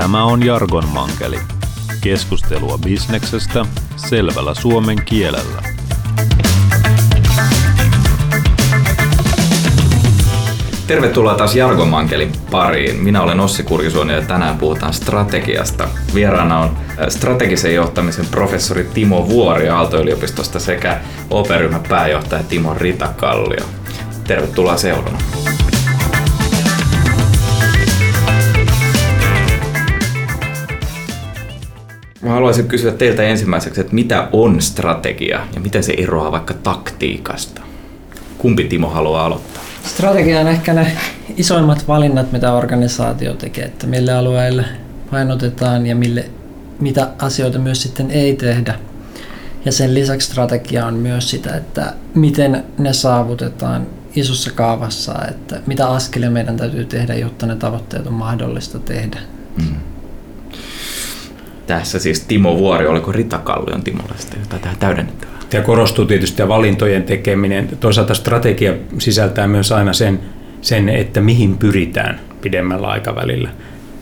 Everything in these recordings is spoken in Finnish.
Tämä on Jargon Mankeli. Keskustelua bisneksestä selvällä suomen kielellä. Tervetuloa taas Jargon Mankelin pariin. Minä olen Ossi Kurkisuoni ja tänään puhutaan strategiasta. Vieraana on äh, strategisen johtamisen professori Timo Vuori Aalto-yliopistosta sekä OP-ryhmän pääjohtaja Timo Ritakallio. Tervetuloa seurana. Mä haluaisin kysyä teiltä ensimmäiseksi, että mitä on strategia ja miten se eroaa vaikka taktiikasta? Kumpi Timo haluaa aloittaa? Strategia on ehkä ne isoimmat valinnat, mitä organisaatio tekee, että mille alueille painotetaan ja mille, mitä asioita myös sitten ei tehdä. Ja sen lisäksi strategia on myös sitä, että miten ne saavutetaan isossa kaavassa, että mitä askelia meidän täytyy tehdä, jotta ne tavoitteet on mahdollista tehdä. Mm. Tässä siis Timo Vuori, oliko Rita Kallion Timolla sitten jotain tähän täydennettävää? Ja korostuu tietysti tämä valintojen tekeminen. Toisaalta strategia sisältää myös aina sen, sen, että mihin pyritään pidemmällä aikavälillä.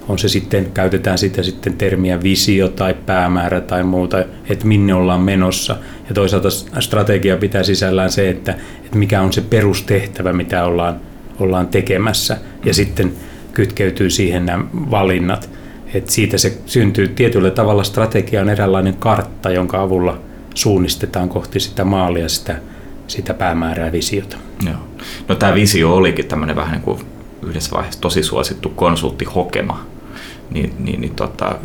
On se sitten, käytetään sitä sitten termiä visio tai päämäärä tai muuta, että minne ollaan menossa. Ja toisaalta strategia pitää sisällään se, että, että mikä on se perustehtävä, mitä ollaan, ollaan tekemässä. Ja sitten kytkeytyy siihen nämä valinnat. Et siitä se syntyy tietyllä tavalla strategia on eräänlainen kartta, jonka avulla suunnistetaan kohti sitä maalia, sitä, sitä päämäärää visiota. Joo. No tämä visio olikin tämmöinen vähän niin kuin yhdessä vaiheessa tosi suosittu konsulttihokema. Niin, niin, niin tota,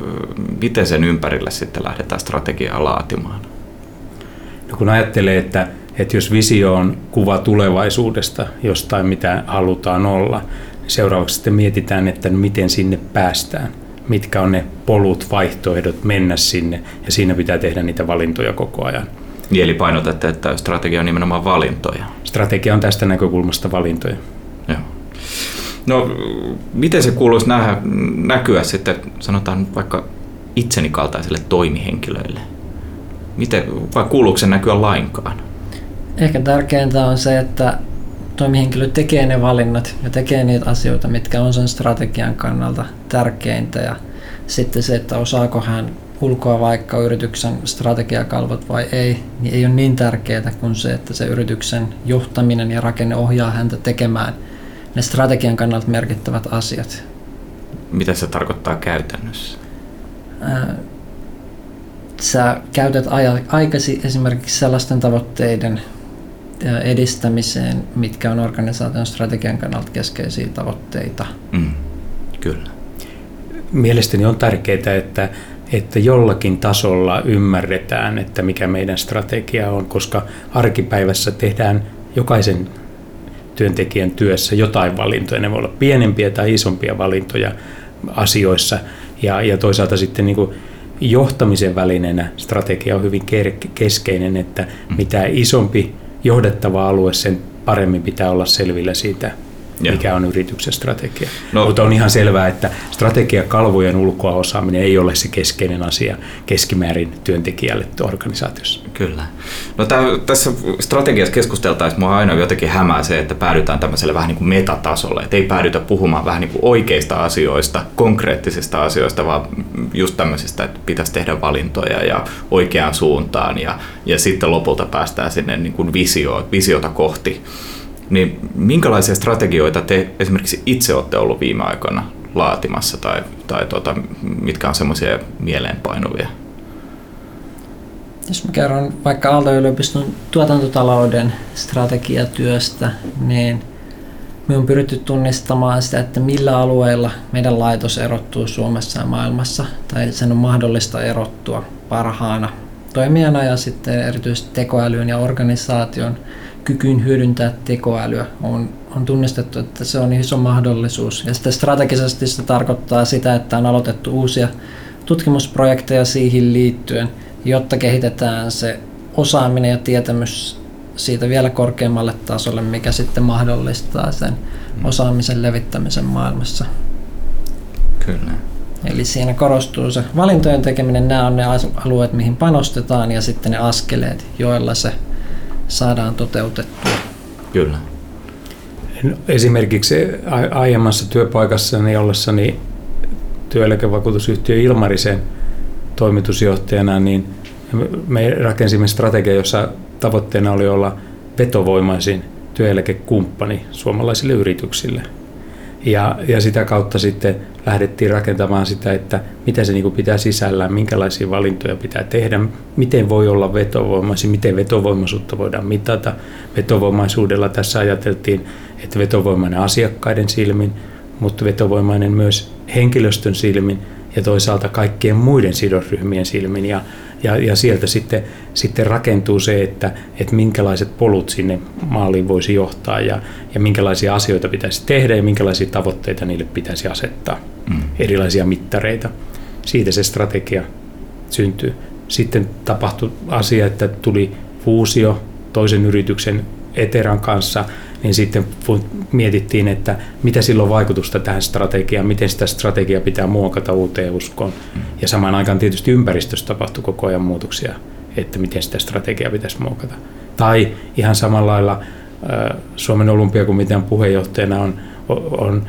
miten sen ympärille sitten lähdetään strategiaa laatimaan? No kun ajattelee, että, että jos visio on kuva tulevaisuudesta, jostain mitä halutaan olla, niin seuraavaksi sitten mietitään, että miten sinne päästään mitkä on ne polut, vaihtoehdot mennä sinne, ja siinä pitää tehdä niitä valintoja koko ajan. Niin, eli painotatte, että strategia on nimenomaan valintoja. Strategia on tästä näkökulmasta valintoja. Joo. No, miten se kuuluisi nähdä, näkyä sitten, sanotaan vaikka itseni kaltaisille toimihenkilöille? Miten, vai kuuluuko se näkyä lainkaan? Ehkä tärkeintä on se, että toimihenkilö tekee ne valinnat ja tekee niitä asioita, mitkä on sen strategian kannalta tärkeintä. Ja sitten se, että osaako hän ulkoa vaikka yrityksen strategiakalvot vai ei, niin ei ole niin tärkeää kuin se, että se yrityksen johtaminen ja rakenne ohjaa häntä tekemään ne strategian kannalta merkittävät asiat. Mitä se tarkoittaa käytännössä? sä käytät aikasi esimerkiksi sellaisten tavoitteiden edistämiseen, mitkä on organisaation strategian kannalta keskeisiä tavoitteita. Mm, kyllä. Mielestäni on tärkeää, että, että jollakin tasolla ymmärretään, että mikä meidän strategia on, koska arkipäivässä tehdään jokaisen työntekijän työssä jotain valintoja. Ne voi olla pienempiä tai isompia valintoja asioissa. Ja, ja toisaalta sitten niin kuin johtamisen välineenä strategia on hyvin keskeinen, että mm. mitä isompi johdettava alue, sen paremmin pitää olla selvillä siitä, mikä on yrityksen strategia. No, Mutta on ihan selvää, että strategiakalvojen ulkoa osaaminen ei ole se keskeinen asia keskimäärin työntekijälle organisaatiossa. Kyllä. No tää, tässä strategiassa keskusteltaessa mua aina jotenkin hämää se, että päädytään tämmöiselle vähän niin kuin metatasolle, että ei päädytä puhumaan vähän niin kuin oikeista asioista, konkreettisista asioista, vaan just tämmöisistä, että pitäisi tehdä valintoja ja oikeaan suuntaan ja, ja sitten lopulta päästään sinne niin kuin visio, visiota kohti. Niin minkälaisia strategioita te esimerkiksi itse olette ollut viime aikoina laatimassa tai, tai tuota, mitkä on semmoisia mieleenpainuvia? Jos mä kerron vaikka Aalto-yliopiston tuotantotalouden strategiatyöstä, niin me on pyritty tunnistamaan sitä, että millä alueilla meidän laitos erottuu Suomessa ja maailmassa, tai sen on mahdollista erottua parhaana toimijana ja sitten erityisesti tekoälyn ja organisaation kykyyn hyödyntää tekoälyä on, on tunnistettu, että se on iso mahdollisuus. Ja sitten strategisesti se tarkoittaa sitä, että on aloitettu uusia tutkimusprojekteja siihen liittyen, jotta kehitetään se osaaminen ja tietämys siitä vielä korkeammalle tasolle, mikä sitten mahdollistaa sen mm. osaamisen levittämisen maailmassa. Kyllä. Eli siinä korostuu se valintojen tekeminen, nämä on ne alueet, mihin panostetaan ja sitten ne askeleet, joilla se saadaan toteutettua. Kyllä. Esimerkiksi aiemmassa työpaikassani ollessani työeläkevakuutusyhtiö Ilmarisen toimitusjohtajana, niin me rakensimme strategia, jossa tavoitteena oli olla vetovoimaisin työeläkekumppani suomalaisille yrityksille. Ja, ja sitä kautta sitten lähdettiin rakentamaan sitä, että mitä se niin kuin pitää sisällään, minkälaisia valintoja pitää tehdä, miten voi olla vetovoimaisin, miten vetovoimaisuutta voidaan mitata. Vetovoimaisuudella tässä ajateltiin, että vetovoimainen asiakkaiden silmin, mutta vetovoimainen myös henkilöstön silmin ja toisaalta kaikkien muiden sidosryhmien silmin. Ja, ja, ja sieltä sitten, sitten rakentuu se, että, että minkälaiset polut sinne maaliin voisi johtaa ja, ja minkälaisia asioita pitäisi tehdä ja minkälaisia tavoitteita niille pitäisi asettaa, mm. erilaisia mittareita. Siitä se strategia syntyy. Sitten tapahtui asia, että tuli fuusio toisen yrityksen Eteran kanssa, niin sitten mietittiin, että mitä silloin vaikutusta tähän strategiaan, miten sitä strategiaa pitää muokata uuteen uskoon. Mm. Ja samaan aikaan tietysti ympäristössä tapahtui koko ajan muutoksia, että miten sitä strategiaa pitäisi muokata. Tai ihan samalla lailla Suomen olympiakomitean puheenjohtajana on, on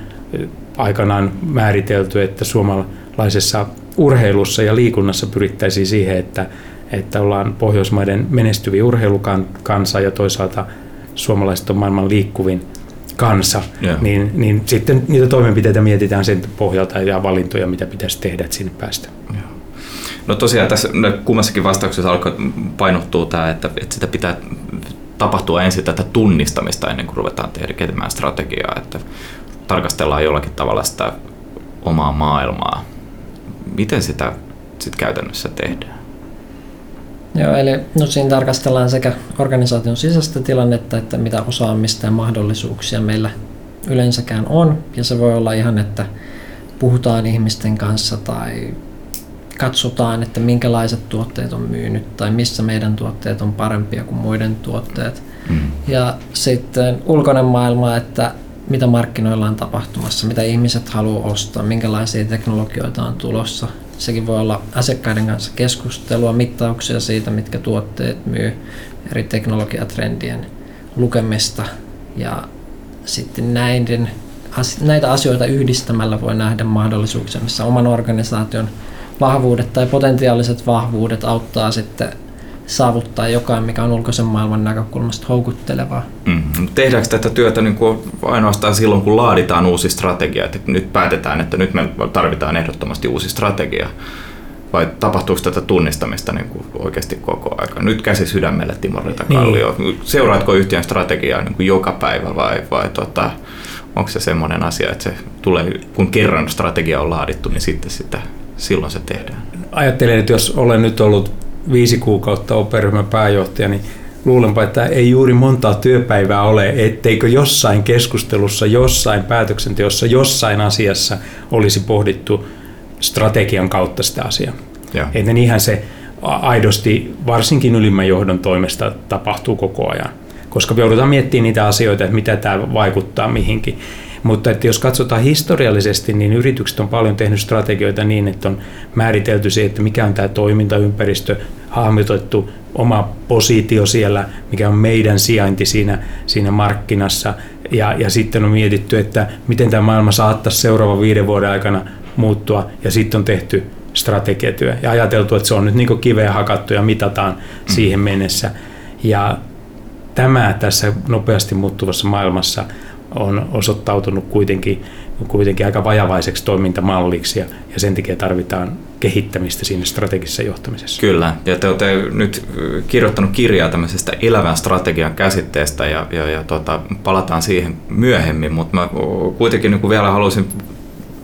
aikanaan määritelty, että suomalaisessa urheilussa ja liikunnassa pyrittäisiin siihen, että, että ollaan Pohjoismaiden menestyviä urheilukansa ja toisaalta suomalaiset on maailman liikkuvin kansa, yeah. niin, niin sitten niitä toimenpiteitä mietitään sen pohjalta ja valintoja, mitä pitäisi tehdä, että sinne päästä. Yeah. No tosiaan tässä kummassakin vastauksessa alkoi painottua tämä, että, että sitä pitää tapahtua ensin tätä tunnistamista ennen kuin ruvetaan tekemään strategiaa, että tarkastellaan jollakin tavalla sitä omaa maailmaa. Miten sitä sitten käytännössä tehdään? Joo, eli no siinä tarkastellaan sekä organisaation sisäistä tilannetta, että mitä osaamista ja mahdollisuuksia meillä yleensäkään on. Ja se voi olla ihan, että puhutaan ihmisten kanssa tai katsotaan, että minkälaiset tuotteet on myynyt tai missä meidän tuotteet on parempia kuin muiden tuotteet. Mm. Ja sitten ulkoinen maailma, että mitä markkinoilla on tapahtumassa, mitä ihmiset haluaa ostaa, minkälaisia teknologioita on tulossa, Sekin voi olla asiakkaiden kanssa keskustelua, mittauksia siitä, mitkä tuotteet myy, eri teknologiatrendien lukemista. Ja sitten näiden, näitä asioita yhdistämällä voi nähdä mahdollisuuksia, missä oman organisaation vahvuudet tai potentiaaliset vahvuudet auttaa sitten saavuttaa jokainen, mikä on ulkoisen maailman näkökulmasta houkuttelevaa. Mm. Tehdäänkö tätä työtä niin kuin ainoastaan silloin, kun laaditaan uusi strategia, että nyt päätetään, että nyt me tarvitaan ehdottomasti uusi strategia, vai tapahtuuko tätä tunnistamista niin kuin oikeasti koko aika? Nyt käsi sydämelle Timo Kallio. Niin. Seuraatko yhtiön strategiaa niin kuin joka päivä vai, vai tota, onko se semmoinen asia, että se tulee, kun kerran strategia on laadittu, niin sitten sitä, silloin se tehdään? Ajattelen, että jos olen nyt ollut viisi kuukautta operyhmän pääjohtaja, niin luulenpa, että ei juuri montaa työpäivää ole, etteikö jossain keskustelussa, jossain päätöksenteossa, jossain asiassa olisi pohdittu strategian kautta sitä asiaa. Että niinhän se aidosti, varsinkin ylimmän johdon toimesta, tapahtuu koko ajan. Koska joudutaan miettimään niitä asioita, että mitä tämä vaikuttaa mihinkin. Mutta että jos katsotaan historiallisesti, niin yritykset on paljon tehnyt strategioita niin, että on määritelty se, että mikä on tämä toimintaympäristö, hahmotettu oma positio siellä, mikä on meidän sijainti siinä, siinä markkinassa. Ja, ja sitten on mietitty, että miten tämä maailma saattaisi seuraavan viiden vuoden aikana muuttua. Ja sitten on tehty strategiatyö ja ajateltu, että se on nyt niin kiveä hakattu ja mitataan mm. siihen mennessä. Ja tämä tässä nopeasti muuttuvassa maailmassa on osoittautunut kuitenkin, kuitenkin aika vajavaiseksi toimintamalliksi ja, ja sen takia tarvitaan kehittämistä siinä strategisessa johtamisessa. Kyllä, ja te olette nyt kirjoittanut kirjaa tämmöisestä elävän strategian käsitteestä ja, ja, ja tota, palataan siihen myöhemmin, mutta mä kuitenkin niin vielä haluaisin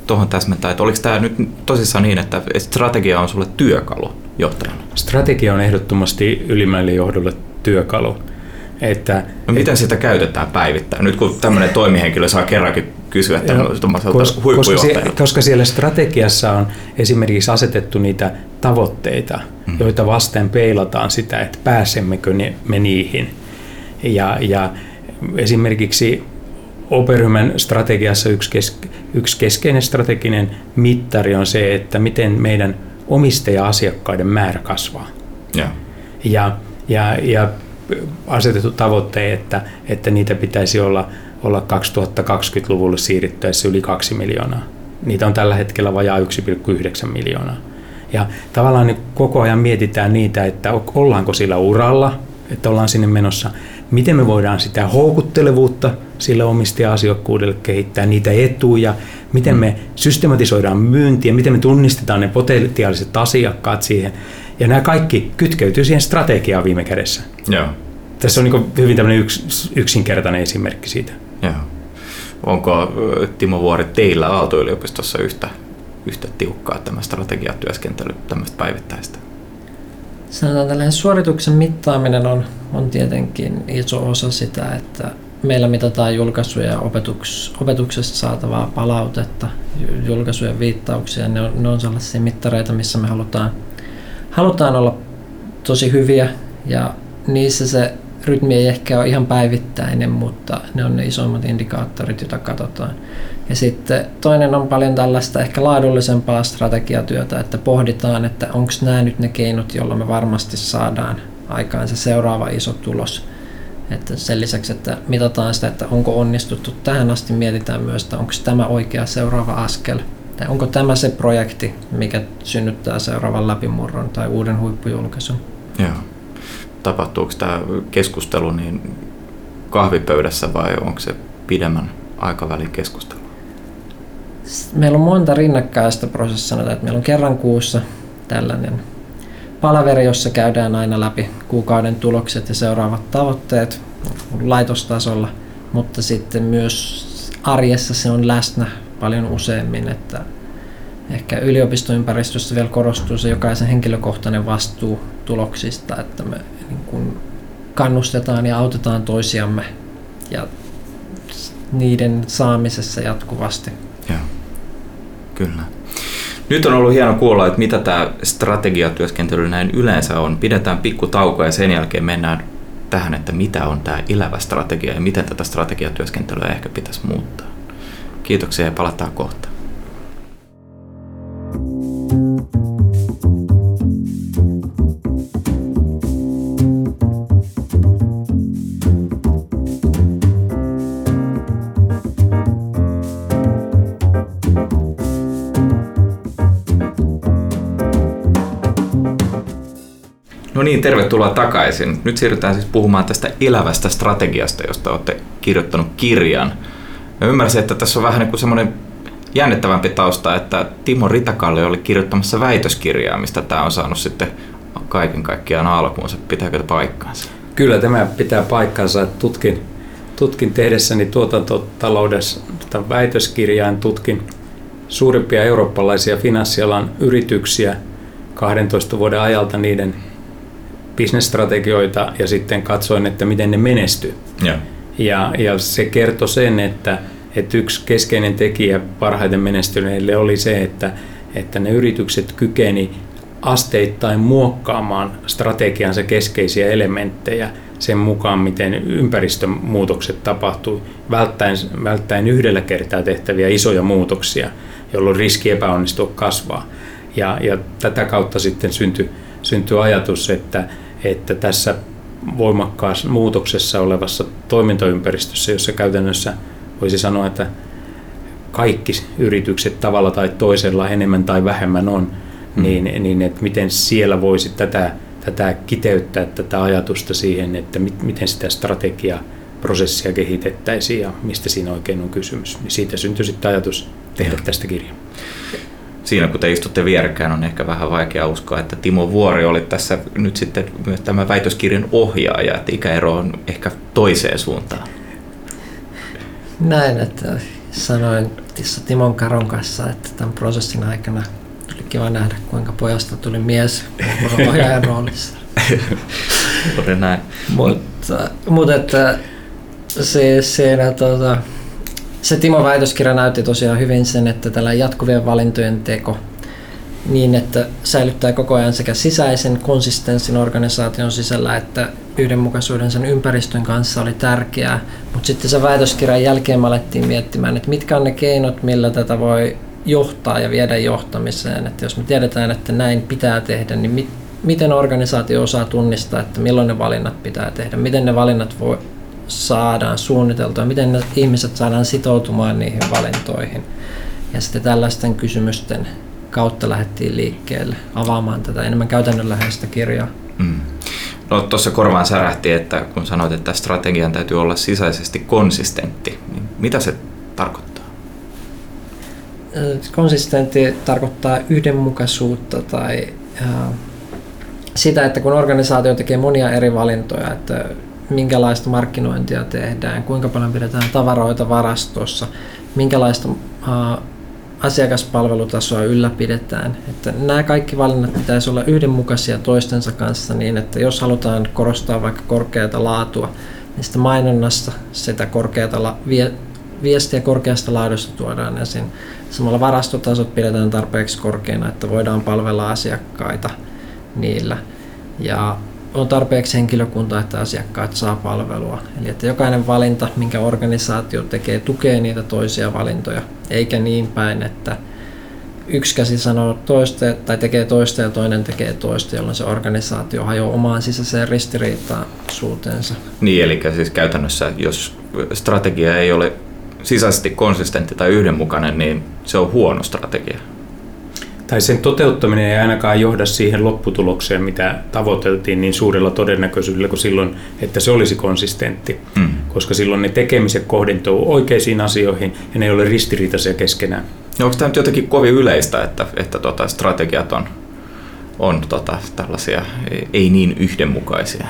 tuohon täsmentää, että oliko tämä nyt tosissaan niin, että strategia on sulle työkalu johtajana? Strategia on ehdottomasti ylimmälle johdolle työkalu. Että, no miten sitä käytetään päivittäin? Nyt kun tämmöinen toimihenkilö saa kerrankin kysyä tämmöiseltä koska, koska, siellä, koska siellä strategiassa on esimerkiksi asetettu niitä tavoitteita, mm. joita vasten peilataan sitä, että pääsemmekö ne, me niihin. Ja, ja esimerkiksi Operhymen strategiassa yksi, kes, yksi keskeinen strateginen mittari on se, että miten meidän omistaja-asiakkaiden määrä kasvaa. Ja, ja, ja, ja asetettu tavoite, että, että niitä pitäisi olla, olla 2020-luvulle siirryttäessä yli 2 miljoonaa Niitä on tällä hetkellä vajaa 1,9 miljoonaa. Ja tavallaan niin koko ajan mietitään niitä, että ollaanko sillä uralla, että ollaan sinne menossa. Miten me voidaan sitä houkuttelevuutta sille omistaja-asiakkuudelle kehittää, niitä etuja, miten me systematisoidaan myyntiä, miten me tunnistetaan ne potentiaaliset asiakkaat siihen. Ja nämä kaikki kytkeytyy siihen strategiaan viime kädessä. Joo. Tässä on niin hyvin tämmöinen yks, yksinkertainen esimerkki siitä. Joo. Onko Timo Vuori teillä Aalto-yliopistossa yhtä, yhtä tiukkaa tämä strategiatyöskentely tämmöistä päivittäistä? Sanotaan tällainen suorituksen mittaaminen on, on tietenkin iso osa sitä, että meillä mitataan julkaisuja ja opetuks, opetuksesta saatavaa palautetta, julkaisujen viittauksia. Ne on, ne on sellaisia mittareita, missä me halutaan, halutaan olla tosi hyviä ja niissä se rytmi ei ehkä ole ihan päivittäinen, mutta ne on ne isoimmat indikaattorit, joita katsotaan. Ja sitten toinen on paljon tällaista ehkä laadullisempaa strategiatyötä, että pohditaan, että onko nämä nyt ne keinot, joilla me varmasti saadaan aikaan se seuraava iso tulos. Että sen lisäksi, että mitataan sitä, että onko onnistuttu tähän asti, mietitään myös, että onko tämä oikea seuraava askel. Tai onko tämä se projekti, mikä synnyttää seuraavan läpimurron tai uuden huippujulkaisun. Joo. Tapahtuuko tämä keskustelu niin kahvipöydässä vai onko se pidemmän aikavälin keskustelu? Meillä on monta rinnakkaista prosessia, että meillä on kerran kuussa tällainen palaveri, jossa käydään aina läpi kuukauden tulokset ja seuraavat tavoitteet laitostasolla, mutta sitten myös arjessa se on läsnä paljon useammin, että ehkä yliopistoympäristössä vielä korostuu se jokaisen henkilökohtainen vastuu tuloksista, että me niin kuin kannustetaan ja autetaan toisiamme ja niiden saamisessa jatkuvasti. Joo, kyllä. Nyt on ollut hieno kuulla, että mitä tämä strategiatyöskentely näin yleensä on. Pidetään pikku tauko ja sen jälkeen mennään tähän, että mitä on tämä elävä strategia ja miten tätä strategiatyöskentelyä ehkä pitäisi muuttaa. Kiitoksia ja palataan kohta. No niin, tervetuloa takaisin. Nyt siirrytään siis puhumaan tästä elävästä strategiasta, josta olette kirjoittanut kirjan. Mä ymmärsin, että tässä on vähän niin kuin semmoinen jännittävämpi tausta, että Timo Ritakalle oli kirjoittamassa väitöskirjaa, mistä tämä on saanut sitten kaiken kaikkiaan alkuunsa. Pitääkö paikkaansa? Kyllä tämä pitää paikkansa. Tutkin, tutkin tehdessäni tuotantotaloudessa väitöskirjaan tutkin suurimpia eurooppalaisia finanssialan yrityksiä 12 vuoden ajalta niiden bisnesstrategioita ja sitten katsoin, että miten ne menestyy. Ja, ja, ja se kertoi sen, että, että yksi keskeinen tekijä parhaiten menestyneille oli se, että, että ne yritykset kykeni asteittain muokkaamaan strategiansa keskeisiä elementtejä sen mukaan, miten ympäristömuutokset tapahtui, välttäen, välttäen yhdellä kertaa tehtäviä isoja muutoksia, jolloin riski epäonnistua kasvaa. Ja, ja tätä kautta sitten syntyi, syntyi ajatus, että, että tässä voimakkaassa muutoksessa olevassa toimintaympäristössä, jossa käytännössä voisi sanoa, että kaikki yritykset tavalla tai toisella enemmän tai vähemmän on, mm. niin, niin että miten siellä voisi tätä, tätä kiteyttää, tätä ajatusta siihen, että mit, miten sitä strategiaa prosessia kehitettäisiin ja mistä siinä oikein on kysymys. Niin siitä syntyi sitten ajatus tehdä tästä kirjaa siinä kun te istutte vierekkäin, on ehkä vähän vaikea uskoa, että Timo Vuori oli tässä nyt sitten myös tämä väitöskirjan ohjaaja, että ikäero on ehkä toiseen suuntaan. Näin, että sanoin Tissa Timon Karon kanssa, että tämän prosessin aikana tuli kiva nähdä, kuinka pojasta tuli mies ohjaajan roolissa. Oli näin. mutta, mutta että se, siinä tuota, se Timo väitöskirja näytti tosiaan hyvin sen, että tällä jatkuvien valintojen teko niin, että säilyttää koko ajan sekä sisäisen konsistenssin organisaation sisällä että yhdenmukaisuuden sen ympäristön kanssa oli tärkeää. Mutta sitten se väitöskirjan jälkeen me alettiin miettimään, että mitkä on ne keinot, millä tätä voi johtaa ja viedä johtamiseen. Että jos me tiedetään, että näin pitää tehdä, niin mit, miten organisaatio osaa tunnistaa, että milloin ne valinnat pitää tehdä, miten ne valinnat voi, saadaan suunniteltua, miten ne ihmiset saadaan sitoutumaan niihin valintoihin. Ja sitten tällaisten kysymysten kautta lähdettiin liikkeelle avaamaan tätä enemmän käytännönläheistä kirjaa. Mm. No tuossa korvaan särähti, että kun sanoit, että strategian täytyy olla sisäisesti konsistentti, niin mitä se tarkoittaa? Konsistentti tarkoittaa yhdenmukaisuutta tai äh, sitä, että kun organisaatio tekee monia eri valintoja, että minkälaista markkinointia tehdään, kuinka paljon pidetään tavaroita varastossa, minkälaista asiakaspalvelutasoa ylläpidetään. Että nämä kaikki valinnat pitäisi olla yhdenmukaisia toistensa kanssa niin, että jos halutaan korostaa vaikka korkeata laatua, niin sitä mainonnasta sitä korkeata la- vie- viestiä korkeasta laadusta tuodaan esiin. Samalla varastotasot pidetään tarpeeksi korkeina, että voidaan palvella asiakkaita niillä. Ja on tarpeeksi henkilökuntaa, että asiakkaat saa palvelua. Eli että jokainen valinta, minkä organisaatio tekee, tukee niitä toisia valintoja, eikä niin päin, että yksi käsi sanoo toista tai tekee toista ja toinen tekee toista, jolloin se organisaatio hajoaa omaan sisäiseen ristiriitaisuutensa. Niin, eli siis käytännössä, jos strategia ei ole sisäisesti konsistentti tai yhdenmukainen, niin se on huono strategia tai sen toteuttaminen ei ainakaan johda siihen lopputulokseen, mitä tavoiteltiin niin suurella todennäköisyydellä kuin silloin, että se olisi konsistentti. Mm. Koska silloin ne tekemiset kohdentuu oikeisiin asioihin ja ne ei ole ristiriitaisia keskenään. No onko tämä nyt jotenkin kovin yleistä, että, että tota, strategiat on, on tota, tällaisia ei niin yhdenmukaisia?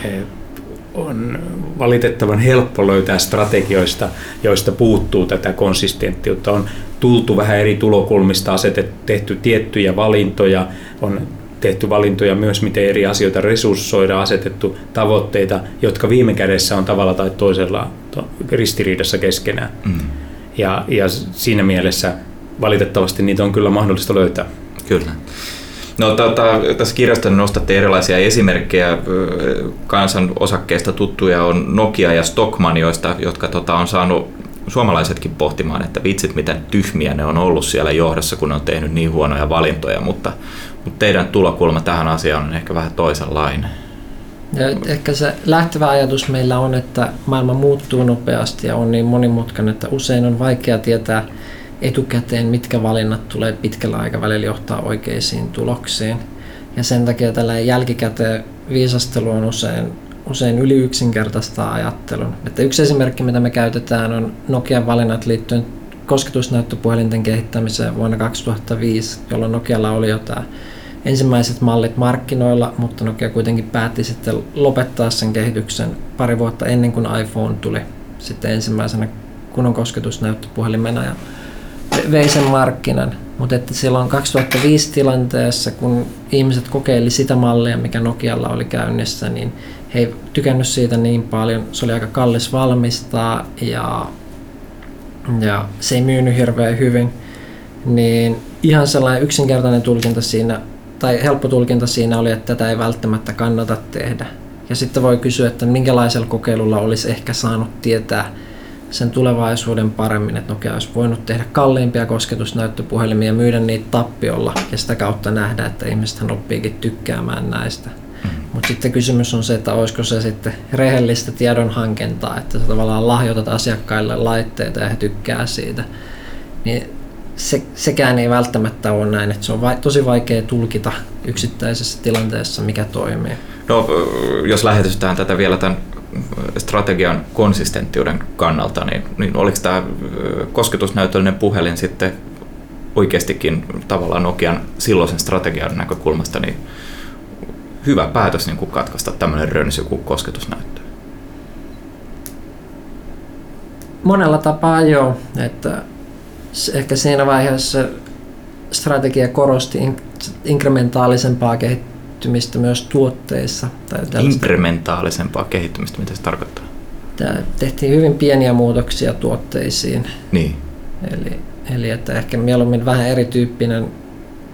On valitettavan helppo löytää strategioista, joista puuttuu tätä konsistenttiutta. On tultu vähän eri tulokulmista, asetettu, tehty tiettyjä valintoja, on tehty valintoja myös, miten eri asioita resurssoida, asetettu tavoitteita, jotka viime kädessä on tavalla tai toisella ristiriidassa keskenään. Mm. Ja, ja siinä mielessä valitettavasti niitä on kyllä mahdollista löytää. Kyllä. No tota, tässä kirjassa nostatte erilaisia esimerkkejä kansan osakkeista tuttuja on Nokia ja Stockman, joista, jotka tota, on saanut suomalaisetkin pohtimaan, että vitsit miten tyhmiä ne on ollut siellä johdossa, kun ne on tehnyt niin huonoja valintoja, mutta, mutta teidän tulokulma tähän asiaan on ehkä vähän toisenlainen. Ja ehkä se lähtevä ajatus meillä on, että maailma muuttuu nopeasti ja on niin monimutkainen, että usein on vaikea tietää, etukäteen, mitkä valinnat tulee pitkällä aikavälillä johtaa oikeisiin tuloksiin. Ja sen takia tällä jälkikäteen viisastelu on usein, usein yli yksinkertaista ajattelun. Että yksi esimerkki, mitä me käytetään, on Nokian valinnat liittyen kosketusnäyttöpuhelinten kehittämiseen vuonna 2005, jolloin Nokialla oli jo tämä ensimmäiset mallit markkinoilla, mutta Nokia kuitenkin päätti sitten lopettaa sen kehityksen pari vuotta ennen kuin iPhone tuli sitten ensimmäisenä kunnon kosketusnäyttöpuhelimena. Ja vei sen markkinan. Mutta että silloin 2005 tilanteessa, kun ihmiset kokeili sitä mallia, mikä Nokialla oli käynnissä, niin he ei tykännyt siitä niin paljon. Se oli aika kallis valmistaa ja, ja se ei myynyt hirveän hyvin. Niin ihan sellainen yksinkertainen tulkinta siinä, tai helppo tulkinta siinä oli, että tätä ei välttämättä kannata tehdä. Ja sitten voi kysyä, että minkälaisella kokeilulla olisi ehkä saanut tietää, sen tulevaisuuden paremmin, että Nokia olisi voinut tehdä kalliimpia kosketusnäyttöpuhelimia ja myydä niitä tappiolla ja sitä kautta nähdä, että ihmiset oppiikin tykkäämään näistä. Mm. Mutta sitten kysymys on se, että olisiko se sitten rehellistä tiedonhankintaa, että sä tavallaan lahjoitat asiakkaille laitteita ja he tykkää siitä. Niin se, sekään ei välttämättä ole näin, että se on vai, tosi vaikea tulkita yksittäisessä tilanteessa, mikä toimii. No, jos lähetytään tätä vielä tämän strategian konsistenttiuden kannalta, niin, niin oliko tämä kosketusnäytöllinen puhelin sitten oikeastikin tavallaan Nokian silloisen strategian näkökulmasta niin hyvä päätös niin kuin katkaista tämmöinen rönsy kuin kosketusnäyttö? Monella tapaa joo, että ehkä siinä vaiheessa strategia korosti inkrementaalisempaa kehittymistä myös tuotteissa. Tai Inkrementaalisempaa kehittymistä, mitä se tarkoittaa? Tämä tehtiin hyvin pieniä muutoksia tuotteisiin. Niin. Eli, eli että ehkä mieluummin vähän erityyppinen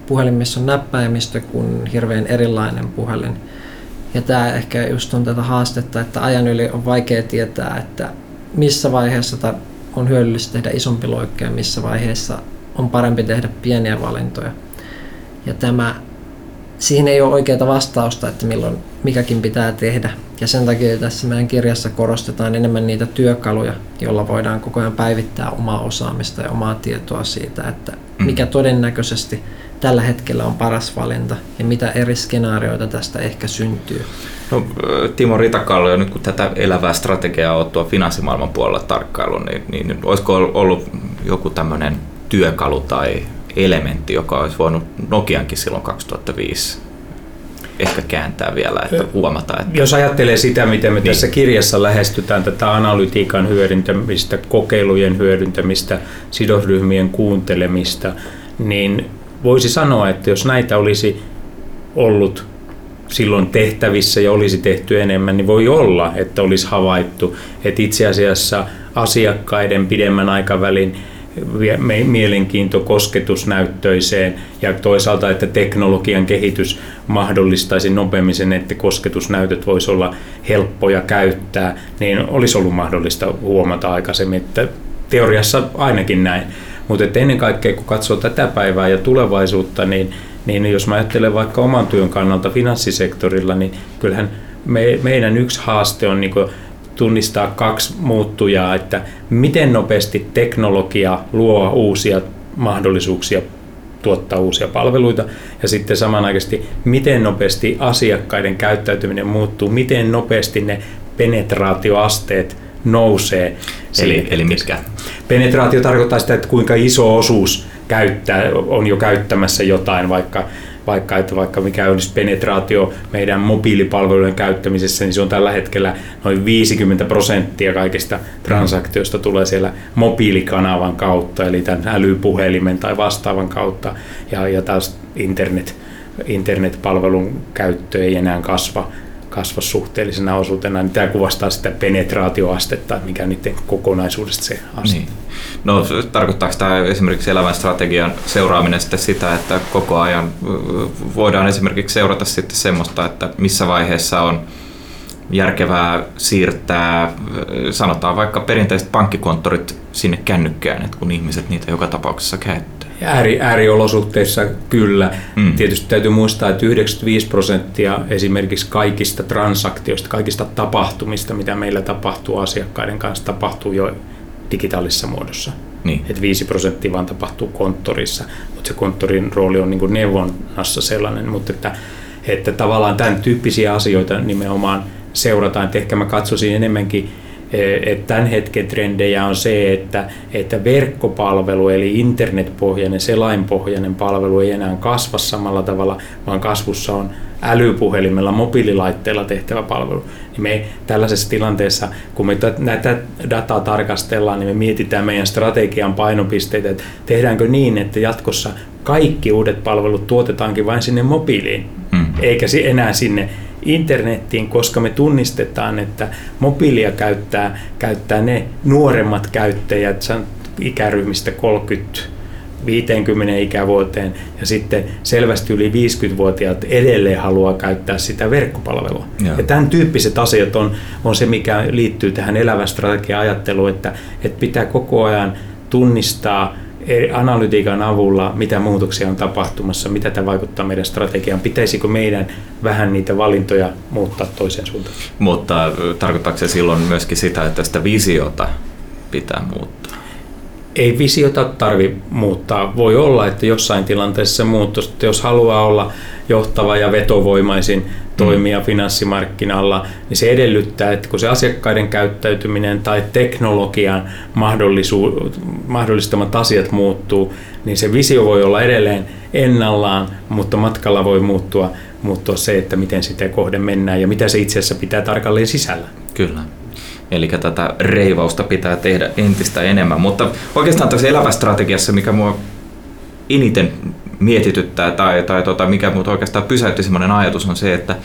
puhelin, missä on näppäimistö kuin hirveän erilainen puhelin. Ja tämä ehkä just on tätä haastetta, että ajan yli on vaikea tietää, että missä vaiheessa on hyödyllistä tehdä isompi loikka ja missä vaiheessa on parempi tehdä pieniä valintoja. Ja tämä siihen ei ole oikeaa vastausta, että milloin mikäkin pitää tehdä. Ja sen takia tässä meidän kirjassa korostetaan enemmän niitä työkaluja, joilla voidaan koko ajan päivittää omaa osaamista ja omaa tietoa siitä, että mm. mikä todennäköisesti tällä hetkellä on paras valinta ja mitä eri skenaarioita tästä ehkä syntyy. No, Timo Ritakallo, nyt kun tätä elävää strategiaa on tuo finanssimaailman puolella tarkkailu, niin, niin olisiko ollut joku tämmöinen työkalu tai elementti, joka olisi voinut Nokiankin silloin 2005 ehkä kääntää vielä, että huomata. Että... Jos ajattelee sitä, miten me niin. tässä kirjassa lähestytään tätä analytiikan hyödyntämistä, kokeilujen hyödyntämistä, sidosryhmien kuuntelemista, niin voisi sanoa, että jos näitä olisi ollut silloin tehtävissä ja olisi tehty enemmän, niin voi olla, että olisi havaittu, että itse asiassa asiakkaiden pidemmän aikavälin mielenkiinto kosketusnäyttöiseen ja toisaalta, että teknologian kehitys mahdollistaisi nopeammin sen, että kosketusnäytöt voisi olla helppoja käyttää, niin olisi ollut mahdollista huomata aikaisemmin, että teoriassa ainakin näin. Mutta ennen kaikkea kun katsoo tätä päivää ja tulevaisuutta, niin, niin jos mä ajattelen vaikka oman työn kannalta finanssisektorilla, niin kyllähän me, meidän yksi haaste on niin tunnistaa kaksi muuttujaa, että miten nopeasti teknologia luo uusia mahdollisuuksia tuottaa uusia palveluita ja sitten samanaikaisesti miten nopeasti asiakkaiden käyttäytyminen muuttuu, miten nopeasti ne penetraatioasteet nousee. Eli, eli mitkä? Penetraatio tarkoittaa sitä, että kuinka iso osuus käyttää, on jo käyttämässä jotain, vaikka vaikka, että vaikka mikä olisi penetraatio meidän mobiilipalvelujen käyttämisessä, niin se on tällä hetkellä noin 50 prosenttia kaikista transaktioista tulee siellä mobiilikanavan kautta, eli tämän älypuhelimen tai vastaavan kautta, ja, ja taas internet, internetpalvelun käyttö ei enää kasva kasva suhteellisena osuutena, niin tämä kuvastaa sitä penetraatioastetta, mikä niiden kokonaisuudesta se aste. Niin. No tarkoittaako tämä esimerkiksi elämän strategian seuraaminen sitten sitä, että koko ajan voidaan esimerkiksi seurata sitten semmoista, että missä vaiheessa on järkevää siirtää, sanotaan vaikka perinteiset pankkikonttorit sinne kännykkään, että kun ihmiset niitä joka tapauksessa käyttää. Ääri, ääriolosuhteissa kyllä. Mm. Tietysti täytyy muistaa, että 95 prosenttia esimerkiksi kaikista transaktioista, kaikista tapahtumista, mitä meillä tapahtuu asiakkaiden kanssa, tapahtuu jo digitaalisessa muodossa. Niin. Et 5 prosenttia vaan tapahtuu konttorissa, mutta se konttorin rooli on niin neuvonnassa sellainen, mutta että, että tavallaan tämän tyyppisiä asioita nimenomaan seurataan, että ehkä mä katsoisin enemmänkin että tämän hetken trendejä on se, että, että verkkopalvelu eli internetpohjainen, selainpohjainen palvelu ei enää kasva samalla tavalla, vaan kasvussa on älypuhelimella, mobiililaitteella tehtävä palvelu. Niin me tällaisessa tilanteessa, kun me näitä dataa tarkastellaan, niin me mietitään meidän strategian painopisteitä, että tehdäänkö niin, että jatkossa kaikki uudet palvelut tuotetaankin vain sinne mobiiliin, mm. eikä enää sinne internettiin, koska me tunnistetaan, että mobiilia käyttää, käyttää ne nuoremmat käyttäjät ikäryhmistä 30 50 ikävuoteen ja sitten selvästi yli 50-vuotiaat edelleen haluaa käyttää sitä verkkopalvelua. Joo. Ja tämän tyyppiset asiat on, on se, mikä liittyy tähän elävän strategia-ajatteluun, että, että pitää koko ajan tunnistaa analytiikan avulla, mitä muutoksia on tapahtumassa, mitä tämä vaikuttaa meidän strategiaan. Pitäisikö meidän vähän niitä valintoja muuttaa toiseen suuntaan? Mutta tarkoittaako se silloin myöskin sitä, että sitä visiota pitää muuttaa? Ei visiota tarvi muuttaa. Voi olla, että jossain tilanteessa se muuttuu, että jos haluaa olla johtava ja vetovoimaisin toimia mm. finanssimarkkinalla, niin se edellyttää, että kun se asiakkaiden käyttäytyminen tai teknologian mahdollistamat asiat muuttuu, niin se visio voi olla edelleen ennallaan, mutta matkalla voi muuttua, muuttua se, että miten sitä kohden mennään ja mitä se itse asiassa pitää tarkalleen sisällä. Kyllä. Eli tätä reivausta pitää tehdä entistä enemmän. Mutta oikeastaan tässä elämästrategiassa, mikä mua eniten mietityttää tai, tai tota, mikä mut oikeastaan pysäytti semmoinen ajatus on se, että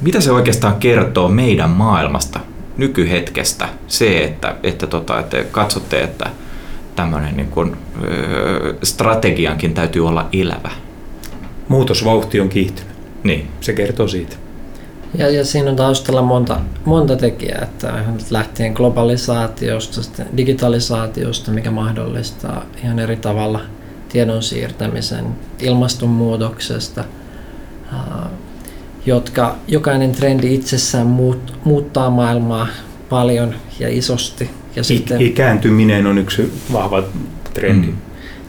mitä se oikeastaan kertoo meidän maailmasta, nykyhetkestä, se, että, että, tota, että katsotte, että tämmöinen niin kun, strategiankin täytyy olla elävä. Muutosvauhti on kiihtynyt. Niin. Se kertoo siitä. Ja, ja siinä on taustalla monta, monta tekijää, että lähtien globalisaatiosta, digitalisaatiosta, mikä mahdollistaa ihan eri tavalla tiedon siirtämisen, ilmastonmuutoksesta, jotka jokainen trendi itsessään muut, muuttaa maailmaa paljon ja isosti. Ja sitten, ikääntyminen on yksi vahva trendi. Mm.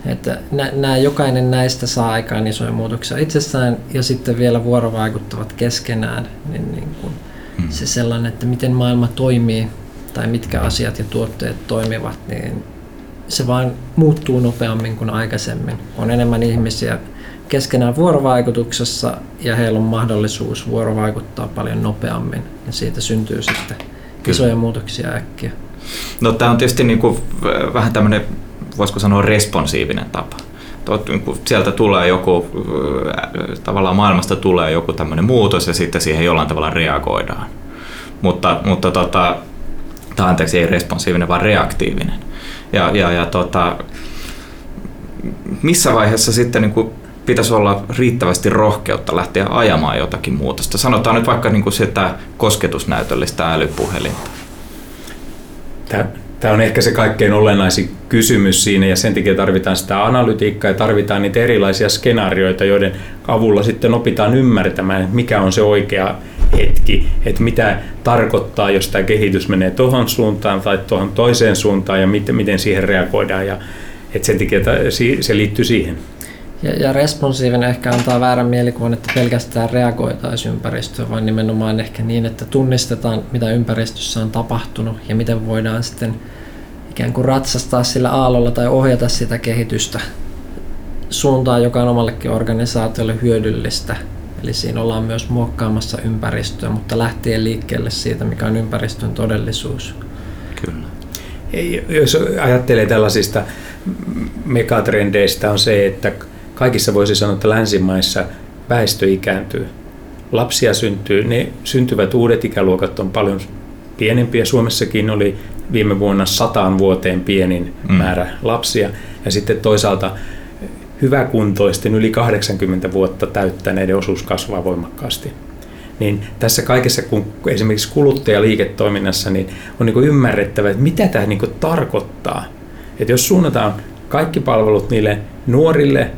Että nämä, jokainen näistä saa aikaan isoja muutoksia itsessään ja sitten vielä vuorovaikuttavat keskenään. Niin, niin kuin mm. Se sellainen, että miten maailma toimii tai mitkä asiat ja tuotteet toimivat, niin se vaan muuttuu nopeammin kuin aikaisemmin. On enemmän ihmisiä keskenään vuorovaikutuksessa ja heillä on mahdollisuus vuorovaikuttaa paljon nopeammin ja siitä syntyy sitten Kyllä. isoja muutoksia äkkiä. No tämä on tietysti niin kuin vähän tämmöinen, voisiko sanoa responsiivinen tapa. Niin sieltä tulee joku, tavallaan maailmasta tulee joku tämmöinen muutos ja sitten siihen jollain tavalla reagoidaan. Mutta, mutta tota, tai anteeksi, ei responsiivinen, vaan reaktiivinen. Ja, ja, ja tota, missä vaiheessa sitten niin kuin pitäisi olla riittävästi rohkeutta lähteä ajamaan jotakin muutosta? Sanotaan nyt vaikka niin kuin sitä kosketusnäytöllistä älypuhelinta. Tämä on ehkä se kaikkein olennaisin kysymys siinä ja sen takia tarvitaan sitä analytiikkaa ja tarvitaan niitä erilaisia skenaarioita, joiden avulla sitten opitaan ymmärtämään, mikä on se oikea hetki, että mitä tarkoittaa, jos tämä kehitys menee tuohon suuntaan tai tuohon toiseen suuntaan ja miten, miten siihen reagoidaan. Ja, että sen takia se liittyy siihen. Ja, ja responsiivinen ehkä antaa väärän mielikuvan, että pelkästään reagoitaisiin ympäristöön, vaan nimenomaan ehkä niin, että tunnistetaan, mitä ympäristössä on tapahtunut ja miten voidaan sitten ikään kuin ratsastaa sillä aallolla tai ohjata sitä kehitystä suuntaan, joka on omallekin organisaatiolle hyödyllistä. Eli siinä ollaan myös muokkaamassa ympäristöä, mutta lähtien liikkeelle siitä, mikä on ympäristön todellisuus. Kyllä. Jos ajattelee tällaisista megatrendeistä on se, että kaikissa voisi sanoa, että länsimaissa väestö ikääntyy. Lapsia syntyy, ne syntyvät uudet ikäluokat on paljon pienempiä. Suomessakin oli viime vuonna sataan vuoteen pienin mm. määrä lapsia. Ja sitten toisaalta hyväkuntoisten yli 80 vuotta täyttäneiden osuus kasvaa voimakkaasti. Niin tässä kaikessa, kun esimerkiksi kuluttajaliiketoiminnassa, niin on niin ymmärrettävä, että mitä tämä niin tarkoittaa. Että jos suunnataan kaikki palvelut niille nuorille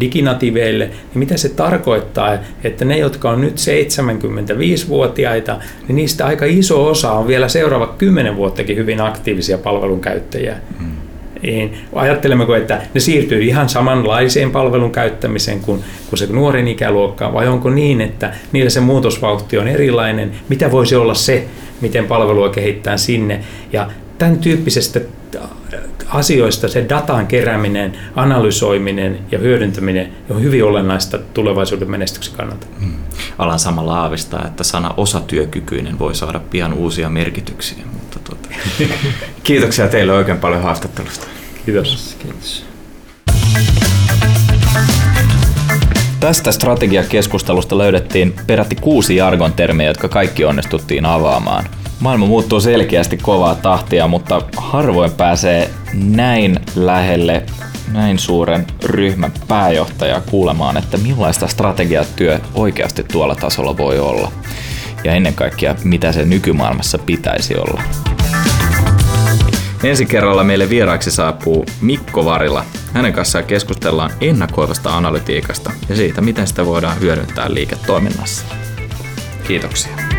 diginativeille, niin mitä se tarkoittaa, että ne, jotka on nyt 75-vuotiaita, niin niistä aika iso osa on vielä seuraava 10 vuottakin hyvin aktiivisia palvelun käyttäjiä. Mm. Niin ajattelemmeko, että ne siirtyy ihan samanlaiseen palvelun käyttämiseen kuin, kuin se nuoren ikäluokka, vai onko niin, että niillä se muutosvauhti on erilainen? Mitä voisi olla se, miten palvelua kehittää sinne? Ja tämän tyyppisestä asioista se datan kerääminen, analysoiminen ja hyödyntäminen on hyvin olennaista tulevaisuuden menestyksen kannalta. Hmm. Alan samalla aavistaa, että sana osatyökykyinen voi saada pian uusia merkityksiä. Mutta tuota. Kiitoksia teille oikein paljon haastattelusta. Kiitos. Kiitos. Tästä strategiakeskustelusta löydettiin peräti kuusi jargon termiä, jotka kaikki onnistuttiin avaamaan – Maailma muuttuu selkeästi kovaa tahtia, mutta harvoin pääsee näin lähelle näin suuren ryhmän pääjohtajaa kuulemaan, että millaista strategiatyö oikeasti tuolla tasolla voi olla. Ja ennen kaikkea, mitä se nykymaailmassa pitäisi olla. Ensi kerralla meille vieraaksi saapuu Mikko Varila. Hänen kanssaan keskustellaan ennakoivasta analytiikasta ja siitä, miten sitä voidaan hyödyntää liiketoiminnassa. Kiitoksia.